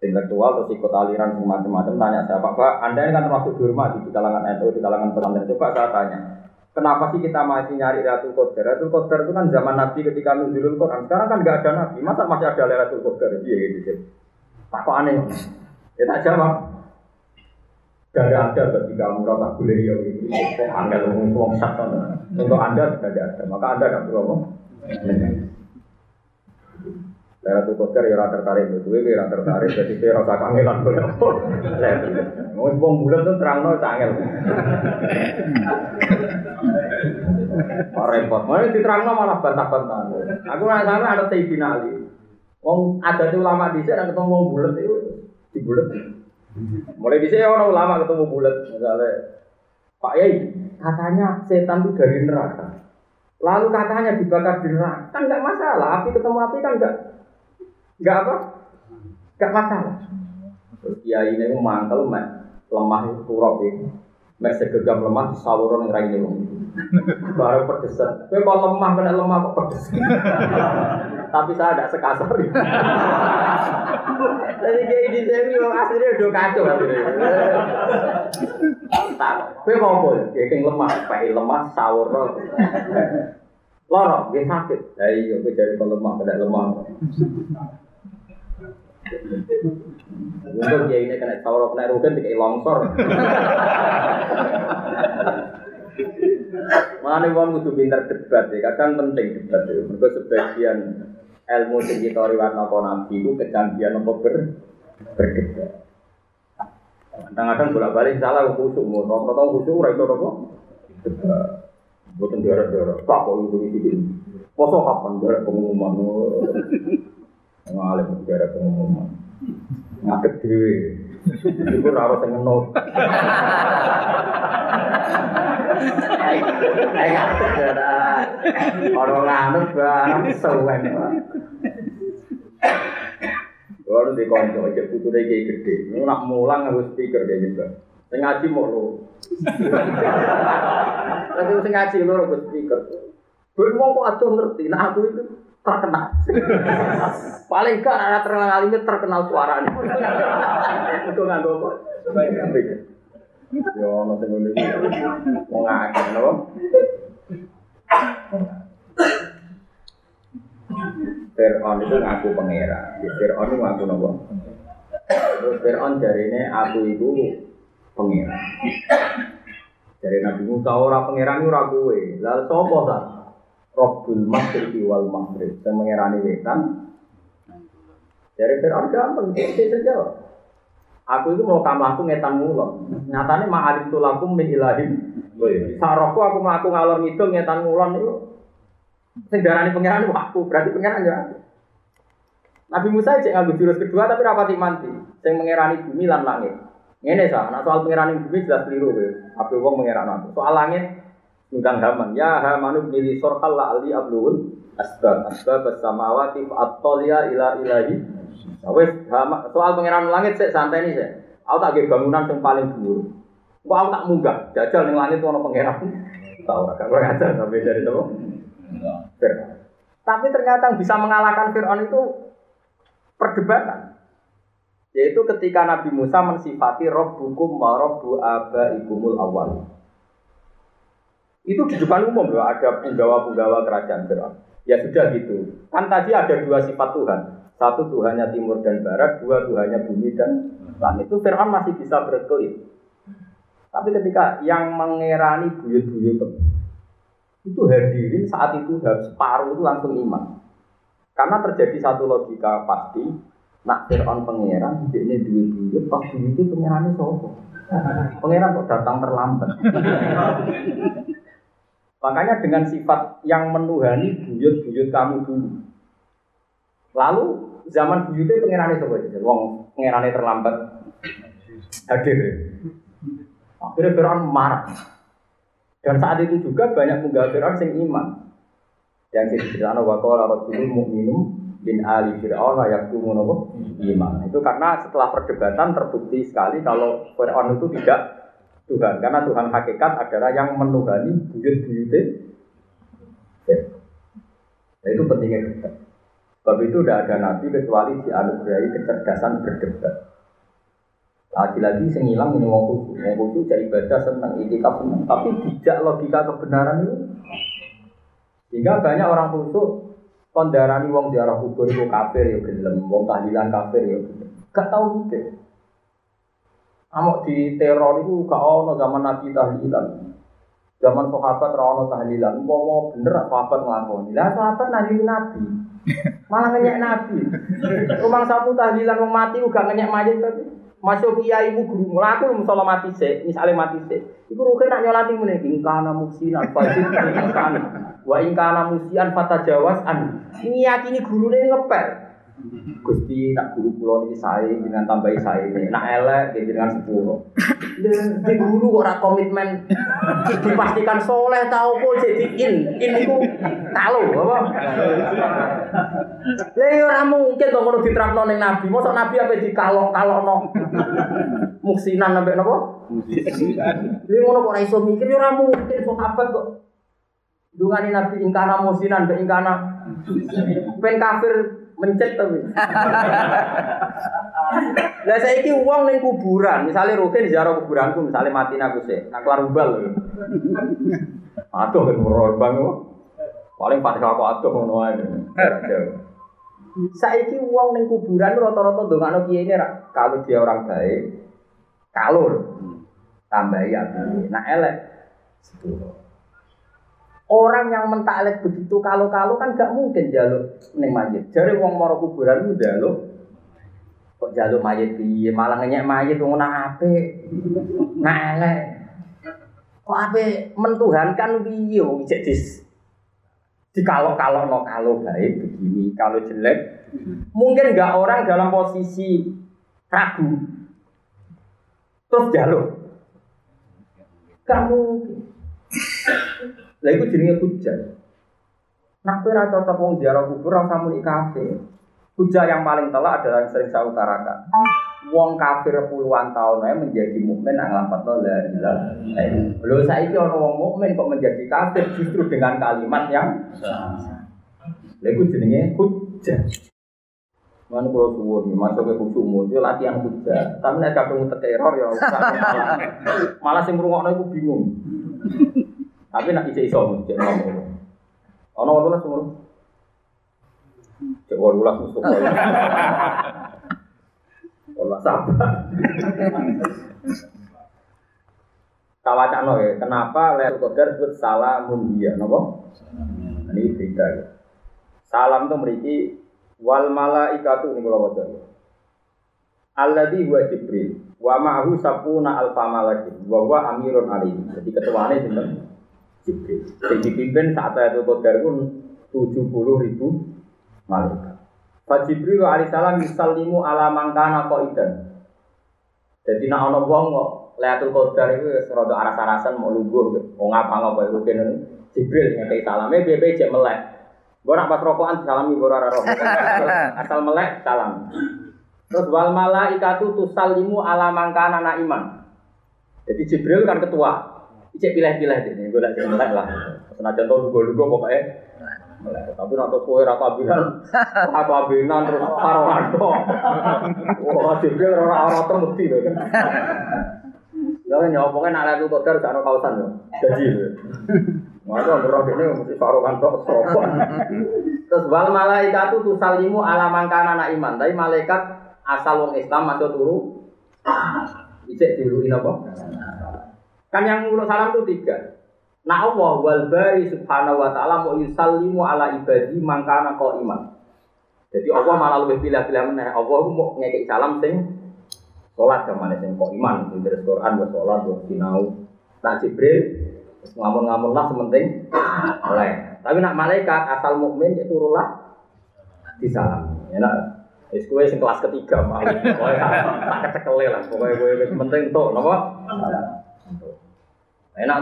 Intelektual terus ikut aliran semacam-macam tanya saya Pak, Pak, Anda ini kan termasuk dihormati di kalangan NU, di kalangan pesantren. Coba saya tanya, Kenapa sih kita masih nyari Lailatul Qadar? Lailatul Qadar itu kan zaman Nabi ketika nuzulul Quran. Sekarang kan nggak ada Nabi. Masa masih ada Lailatul Qadar? Iya gitu. Tak kok aneh. Ya tak jawab. Gak ada bagi kamu rasa beliau itu. Angel ngomong ngomong satu. Untuk anda sudah ada, maka anda tidak perlu ngomong. Lera tuh kotor ya tertarik itu, ya rata tertarik, jadi saya rasa kangelan boleh. Mau bong bulan tuh terang nol angel. Repot, mau diterang malah bantah-bantah. Aku nggak ada Sayyidina Ali. Wong ada tuh ulama di sana ketemu bulat itu di bulat. Mulai bisa orang ulama ketemu bulat misalnya Pak Yai katanya setan itu dari neraka. Lalu katanya dibakar di neraka kan nggak masalah. Api ketemu api kan nggak nggak apa nggak masalah. Terus Kiai ini mantel lemah itu Mek segegam lemah sawuran yang raine wong. Baru pedesan. Kowe kok lemah kena lemah kok pedes. Tapi saya tidak sekasar. Jadi kayak ini saya ini aslinya udah kacau Tak, kowe mau ya kayak lemah, kayak lemah sahur Loro, dia sakit. Ya iya, jadi kalau lemah, kena lemah. Untuk dia ini kena sahur, kena rugen, kayak longsor. Mana wong kudu pinter debat ya, kadang penting debat ya. Mereka sebagian ilmu sing kita riwayat napa itu kecanggihan apa ber berdebat. Kadang-kadang bolak-balik salah khusuk, mau rata-rata khusuk ora iso apa? Debat. Boten daerah-daerah, tak kok iki. Poso kapan daerah pengumuman? Ngalim daerah pengumuman. Ngadeg dhewe. Iku ora ora sing ngenut. Ayo ngadeg daerah. Ora nganut barang sewen. Baru di konco, cek putune kayak gede. Ini nak mulang harus speaker kayak gitu. Sing ngaji mau lo. Tapi sing ngaji lo harus speaker. Gue mau kok atuh ngerti. Nah aku itu terkenal. Paling gak ada terkenal kali ini terkenal suaranya. Itu nggak gue kok. Yo, nanti gue nih. Mau ngakak, no? Fir'aun itu ngaku pangeran. Fir'aun itu ngaku nopo. Terus Fir'aun dari ini aku itu pangeran. Dari Nabi Musa ora pangeran ora kowe. Lalu sapa ta? Rabbul Masyriqi wal Maghrib. Sing mengerani wetan. Dari Fir'aun gampang, dia saja. Aku itu mau kamlahku ngetan mulon. Nyatanya ma'alim tulakum min ilahim. Sarokku aku melaku ngalor ngidul ngetan mulon itu. Sing darani pangeran aku, berarti pangeran ya aku. Nabi Musa cek nganggo jurus kedua tapi rapati manti. Sing mengerani bumi lan langit. Ngene sah, nah soal pengerani bumi jelas keliru kowe. Ape wong mengeran aku. Soal langit ngundang Haman. Ya Hamanu milih sorkal la ali ablul asbab asbab samawati at-taliya ila ilahi. Nah, wes soal pengeran langit sik santai nih sik. Aku tak ge bangunan yang paling dhuwur. Kok aku tak munggah, jajal ning langit ono pangeran. Tahu ora gak ngajar tapi dari itu. Fir'aun. Tapi ternyata yang bisa mengalahkan Fir'aun itu perdebatan. Yaitu ketika Nabi Musa mensifati Rabbukum wa Rabbu abaikumul awal. Itu di depan umum loh, ada penggawa-penggawa kerajaan Fir'aun. Ya sudah gitu. Kan tadi ada dua sifat Tuhan. Satu Tuhannya timur dan barat, dua Tuhannya bumi dan langit. Itu Fir'aun masih bisa berkelit. Tapi ketika yang mengerani buyut-buyut itu hadirin saat itu separuh itu langsung iman. Karena terjadi satu logika pasti, nak Fir'aun pangeran, ini buyut-buyut, pas buyut itu pangerannya sopo. Pangeran kok datang terlambat. Makanya dengan sifat yang menuhani buyut-buyut kamu dulu. Lalu zaman buyutnya pengirannya coba aja. Wong pengirannya terlambat hadir. Akhirnya Fir'aun marah. Dan saat itu juga banyak penggal Fir'aun yang iman. Yang diceritakan wakil Rasulul Mu'minum bin Ali Fir'aun tumunobo iman. Itu karena setelah perdebatan terbukti sekali kalau Fir'aun itu tidak Tuhan. Karena Tuhan hakikat adalah yang menuhani buyut-buyutnya. Ya. Nah, itu pentingnya debat. Sebab itu tidak ada nabi kecuali dianugerahi kecerdasan berdebat. Lagi-lagi sing hilang ini wong khusus. Wong khusus jadi ibadah senang, itikaf. Tapi tidak logika kebenaran itu. Sehingga banyak orang khusus kondarani wong ziarah kubur itu kafir ya gelem, wong tahlilan kafir ya Gak tahu gitu. Amok di teror itu gak ono zaman Nabi tahlilan. Zaman sahabat ra ono tahlilan. Mau bener sahabat nglakoni. Lah sahabat nabi Nabi. Malah ngenyek Nabi. Rumah sapu tahlilan wong mati uga ngenyek mayit tapi masuk kiai ibu guru melaku musola mati se, misalnya mati se. Iku rugen nak nyolati mene ingkana musinan fajin ingkana. Wa ingkana musian fatajawas an. Ngiyakini gurune ngepel. Gusti nak guru pulau ini saya dengan tambahi saya ini nak elek gitu dengan sepuluh. Di guru kok komitmen dipastikan soleh tahu kok jadi in in itu tahu apa? Lah ya ora mungkin to ngono diterapno ning nabi. Mosok nabi apa dikalok-kalokno. Muksinan sampai napa? Muksinan. Lha ngono kok iso mikir ya ora mungkin sahabat kok. Dungane nabi ingkana musinan be ingkana ben kafir mencet tapi. Lah saiki wong ning kuburan, misalnya Rukin ziarah kuburanku, misalnya mati aku sih, aku arubal. Aduh kan bang Paling pada aku aduh ngono ae. Saiki wong ning kuburan rata-rata ndongakno kiai ini kalau dia orang baik, kalau tambah ya, nah elek. Orang yang mentaklek begitu kalau-kalau kan gak mungkin jaluk neng mayit. Jadi wong moro kuburan itu jaluk kok jaluk mayit piye malah ngenyek mayit wong nak ape. Nak. Kok ape mentuhankan piye wong cek dis di kalau kalau no kalau baik begini kalau jelek mungkin nggak orang dalam posisi ragu terus jaluk kamu lah itu jenenge hujah. Nak kowe ora cocok wong ziarah kubur ora muni kafe. Hujah yang paling telak adalah yang sering saya utarakan. Wong kafir puluhan tahun aja menjadi mukmin nang lafadz la ilaha illallah. Lho saiki ana wong mukmin kok menjadi kafir justru dengan kalimat yang Lha iku jenenge hujah. Mana kalau suwun, masuk ke khusyuk itu latihan hujah. Tapi nek kadung teror ya malah malah sing ngrungokno iku bingung. Tapi nak ijek iso cek ngomong. Ono ono lah semua. Cek ono lah musuh. Ono sabar. Kawacano ya, kenapa Lailatul Qadar disebut salamun dia, nopo? Ini berita ya. Salam itu memiliki wal malaikatu ini kalau wajar. Alladhi huwa Jibril wa ma'ahu sapuna alfa malakin wa huwa amirun alaihi. Jadi ketuanya sinten? Jibril. Yang dipimpin saat itu Qadar pun 70 ribu malaikat. Fa Jibril alaihissalam yusallimu ala mangkana idan. Jadi nak ana wong kok Lailatul Qadar itu rada aras-arasan mau lungguh mau ngapa ngapa itu kene Jibril ngekei salame bebe cek melek. Gue nak pas rokokan salami gue rara rokok. Asal melek salam. Terus wal malaikatu tusallimu ala mangkana iman. Jadi Jibril kan ketua, Icek pilih-pilih deh, gue lagi melek lah. Senajan tau lugu-lugu pokoknya. Tapi nanti kue rata abinan, rata abinan terus karo rado. Wah, jadi orang orang terbukti loh kan. Ya kan ya, pokoknya nak lalu kotor gak ada kawasan loh. Jadi, Maka roh ini mesti farukan tok sapa. Terus wal malaikatu tusalimu ala mangkana anak iman. Tapi malaikat asal wong Islam masuk turu Ijek diuluin apa? Kan yang ngurus salam itu tiga. Nah Allah wal bari subhanahu wa ta'ala mau yusallimu ala ibadi mangkana kau iman. Jadi Allah malah lebih pilih-pilih meneh. Allah mau ngekek salam sing sholat ke mana sing kok iman. Sing dari Quran buat sholat buat sinau. Nah Jibril ngamun-ngamun lah sementing oleh. Tapi nak malaikat asal mukmin itu rulah di salam. Ya nak Wis kowe sing kelas ketiga. Pokoke tak kecekele lah. Pokoke kowe wis penting tuh napa? Enak?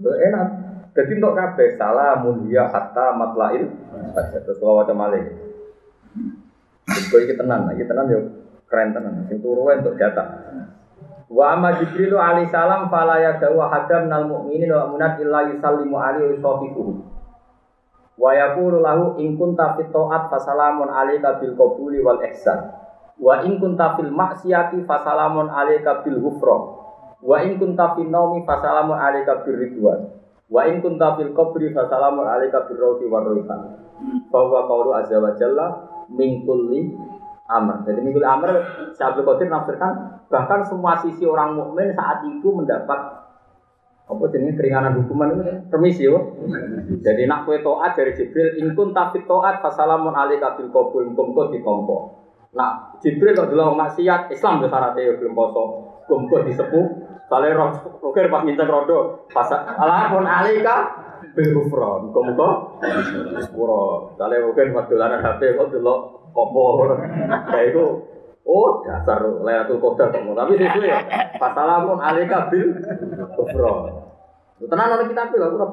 Tuh enak. Jadi untuk kabeh salamun ya hatta matlail. Terus kalau macam malih. Kowe iki tenan, iki tenan yo keren tenan. Sing turu untuk jatah. Wa amma Jibril alaihi salam fala yadau hadam nal mu'minin wa munat illa yusallimu alaihi wa sahbihi. Wa yaqulu lahu in kunta fit ta'at fasalamun alayka bil qabuli wal ihsan. Wa in kunta fil maksiati fasalamun alayka bil ghufra. Wa in kunta fil naumi fasalamun alayka bir ridwan. Wa in kunta fil qabri fasalamun alayka bir rawti war rayhan. Fa huwa qawlu azza wa jalla min kulli amr. Jadi min kulli amr Syaikhul Qadir nafsirkan bahkan semua sisi orang mukmin saat itu mendapat apa jenis keringanan hukuman itu permisi yo. Jadi nak kue toat dari Jibril, ingkun tapi toat fasalamun alika bil kabul kumko ditompo. Nah Jibril kalau dulu maksiat Islam syaratnya yo belum poso kumko disepuh. Soalnya roh roker pas minta rodo fasalamun alika bil kufron kumko sepuro. Soalnya roker pas dolanan HP kok dulu kompo. Kayak itu Oh, dasar Lailatul Qadar kamu. Tapi sesuai ya. Fasalamun alika bil kufra. Tenang ana kitab lho, aku ora.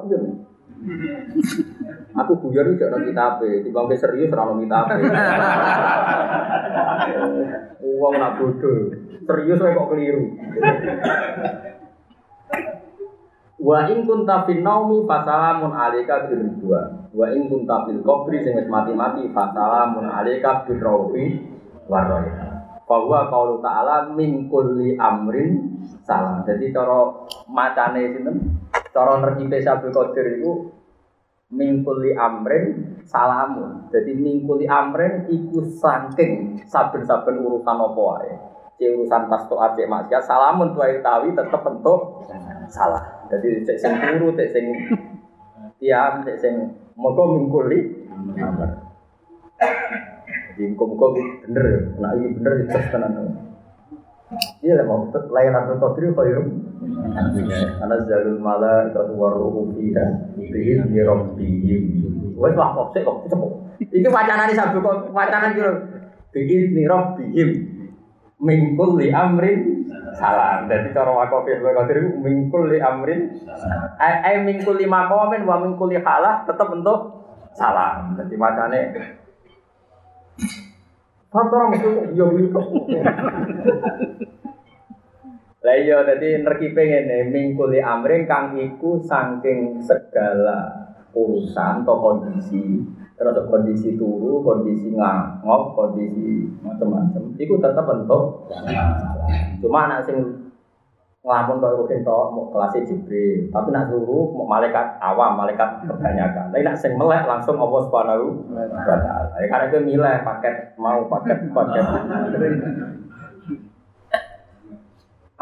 Aku buyon iki ana kitab, timbang serius ora ana kitab. Wong nak bodoh. Serius kok keliru. Wa in kunta fil naumi fasalamun alika bil ridwan. Wa in kunta fil qabri sing mati-mati fasalamun alika bil rawfi warayha bahwa kalau ta'ala min kulli amrin salam. Jadi cara macane sinten? Cara nerjipe Sabul Qadir itu min kulli amrin salamun. Jadi min kulli amrin iku saking saben-saben urusan apa wae. Cek urusan pas to cek salamun tuai tawi tetep bentuk salah. Jadi cek sing turu, cek sing tiam, cek sing moga min kulli amrin. Jadi muka-muka bener ya. Nah ini bener itu tenan. Iya lah mau Lailatul Qadri khairum. Karena zalul mala itu waruhu fiha bihi bi rabbihim. Wes lah kok sik kok cepet. Iki wacanane sabdo kok wacanan kira bihi bi rabbihim min kulli amrin salam. Jadi cara wakaf ya Qadri min kulli amrin ai min kulli maqamin wa min kulli halah tetap bentuk salam. Jadi wacane Kantor mesti yo gitu. Lah iya dadi nerkipe ngene mingkuli amring kang iku saking segala urusan atau kondisi terus kondisi turu, kondisi ngangop, kondisi macam-macam. Iku tetap bentuk. Cuma anak sing ngelamun kau rukin toh mau kelas Jibril, tapi nak suruh mau malaikat awam, malaikat kebanyakan. Tapi nak sing melek langsung Allah Subhanahu wa taala. Ya karena itu milih paket mau paket paket.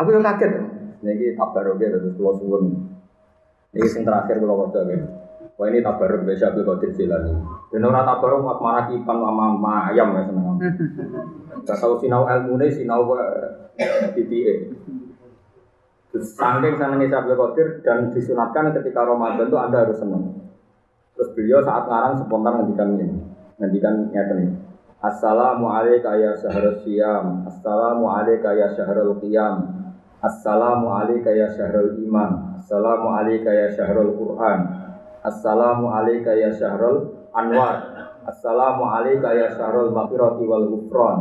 Aku yang kaget. Jadi tabarok ya terus keluar suwun. Ini sing terakhir kalau waca ya. Wah ini tabarok biasa Abdul Qadir Jilani. Dan orang tabarok mak marah kipan sama ayam ya seneng. Gak tahu sinau ilmu nih sinau titik. Saking senangnya Syabdul Qadir dan disunatkan ketika Ramadan itu Anda harus senang. Terus beliau saat ngarang spontan ngendikan ini. Ngendikan nyata nih. Assalamualaikum ya syahrul siyam. Assalamualaikum ya syahrul qiyam. Assalamualaikum ya syahrul iman. Assalamualaikum ya syahrul Quran. Assalamualaikum ya syahrul anwar. Assalamualaikum ya syahrul maghfirati wal ghufran.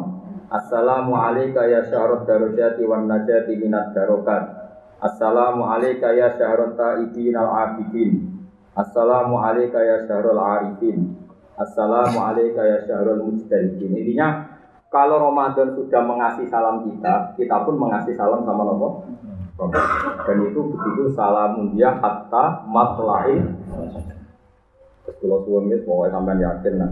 Assalamualaikum ya syahrul darajati wan najati minat darokat. Assalamu alayka ya syahrul ta'ibin al-abidin Assalamu alayka ya syahrul arifin Assalamu alayka ya syahrul mujtahidin Intinya kalau Ramadan sudah mengasih salam kita Kita pun mengasih salam sama Allah Dan itu begitu salamun dia hatta matlain. Terus kalau guys, pokoknya sampean yakin nah.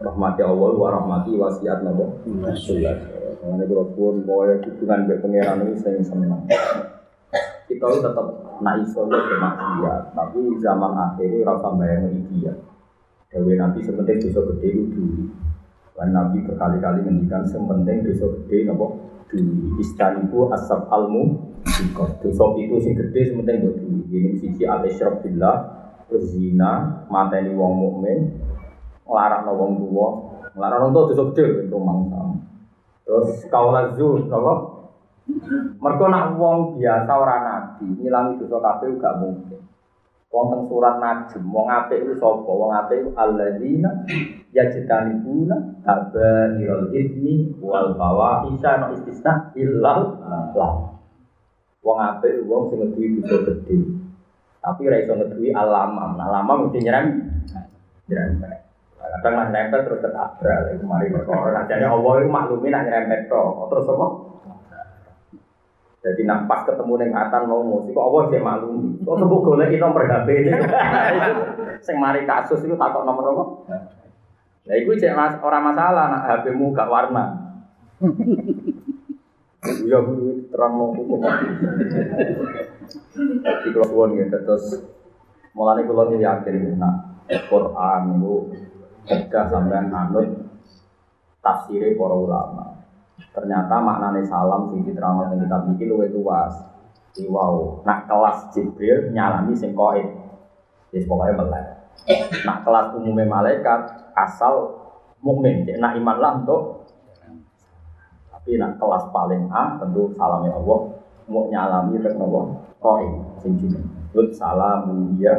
Rahmati Allah wa rahmati wasiat nabo. Mengenai kalau suwun pokoknya hubungan dengan pangeran ini saya senang. Kita itu tetap nak iso ya bermaksiat, tapi zaman akhir itu rasa bayang iki ya. Dewi Nabi sepenting dosa gede itu dulu. Dan Nabi berkali-kali ngendikan sepenting dosa gede nopo dulu. Istaniku asap almu dosa itu sing gede sepenting buat dulu. Ini sisi al isyraf billah, zina, mateni wong mukmin, ngelarang wong tua, ngelarang tua dosa gede rumah sama. Terus kaulah zuh, nopo Mereka nak wong biasa ora nabi, ngilangi dosa kabeh gak mungkin. Wong teng surat Najm, wong apik iku sapa? Wong apik iku alladzina yajtanibuna kabairul itsmi wal fawahisha no istisna illal lah. Wong apik wong sing ngeduwi dosa gedhe. Tapi ra iso ngeduwi alamam. Alamam mesti nyerem. Nyerempet. Kadang lah nyerempet terus ketabrak. Iku mari perkara. Jadi Allah itu maklumi nak nyerempet tok. Terus apa? Jadi nak pas ketemu neng atan mau musik, kok Allah dia maklum. Kok sebut golek nomor HP ini. Sing mari kasus itu takut nomor apa? Ya itu cek mas, orang masalah nak HP-mu gak warna. Bu, terang mau hukum. Di keluarga gitu, terus mulai keluarga yakin nak Quran itu kerja sampai anut tafsirnya para ulama. Ternyata maknanya salam sing diterangkan yang kita bikin luwih luas. Wow, nak kelas Jibril nyalami sing koin. Yes, pokoknya melek. Nak kelas umumnya malaikat asal mukmin, cek nak iman lah untuk tapi nak kelas paling A tentu salamnya Allah mau nyalami tek nopo koin sing jeneng. Lut salamun dia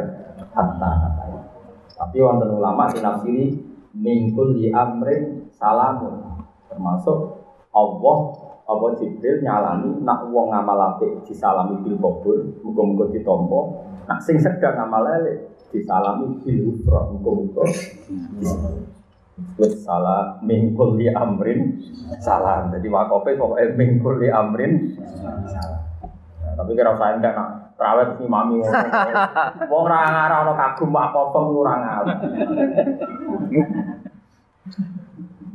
hatta hatta. Tapi wonten ulama sing nafsiri mingkul di amrin salamun termasuk Allah apa Jibril nyalami nak wong ngamal apik disalami bil qabul muga-muga ditampa nak sing sedang ngamal elek disalami bil usra muga-muga Wis salah mingkul li amrin salam. Jadi wakofe pokoknya mingkul li amrin salam. Nah, tapi kira saya enggak nak terawih si mami Wong ora ngarah ana kagum apa-apa ora ngarah.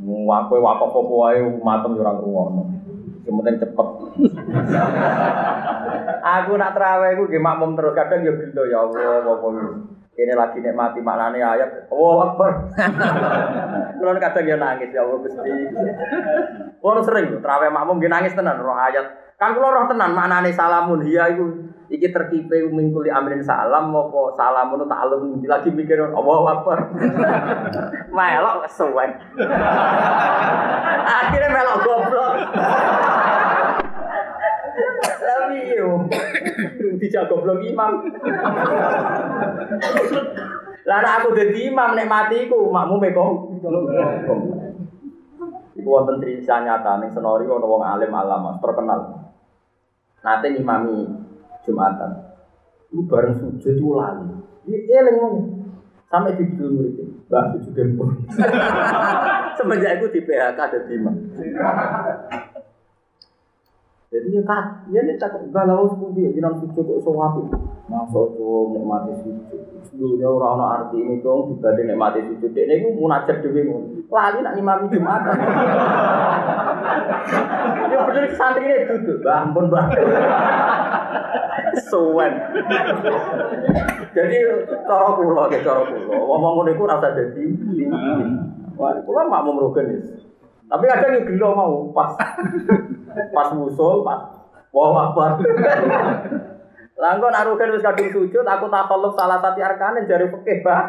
Wakofe wakofe wae matem yo ora ngrungokno. Yang penting cepet. aku nak terawih aku nggih makmum terus kadang yo gelo ya Allah apa ini lagi nikmati maknane ayat. Oh Akbar. Kulo kadang ya nangis ya Allah Gusti. Kulo sering terawih makmum nggih nangis tenan roh ayat. Kan kulo roh tenan maknane salamun hiya iku iki terkipe mingkul amrin salam apa salamun ta'alum lagi mikir Allah Akbar. melok kesuwen. Akhirnya melok goblok. Tapi yo, dijak goblok imam. Lah aku dadi imam nek mati iku makmum e kok. Iku wonten cerita nyata ning senori ana wong alim alama terkenal. Nate ngimami Jumatan. Iku bareng sujud itu lali. Iki eling wong. Sampai di dulu murid Mbak sujud dempur. Semenjak itu di PHK ada imam. Jadi ya kak, ya nih tak galau sepundi, jiran sujud kok sewati. Masuk tuh nikmati sujud. Dulunya orang orang arti ini dong dibanding nikmati sujud. Ini gue munajat dewi Lali nak imami jumatan. Ya bener santri ini duduk, ampun bah. Suwen. Jadi cara kula, cara kula. Ngomong iku rasa dadi. Wah, kula mak mau merugen Tapi kadang yo gelo mau pas pas musul, pas wah akbar. Langkon arugen wis kadung sujud, aku takalluf salah satu arkanin jari fikih, Pak.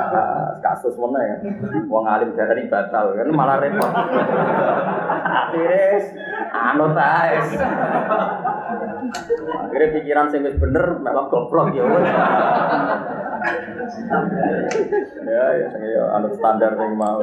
Kasus mana ya? Wong alim darani batal kan malah repot. Akhirnya anut ae. Akhirnya pikiran sing wis bener melok goblok ya wis. Ya ya, ya anut standar sing mau.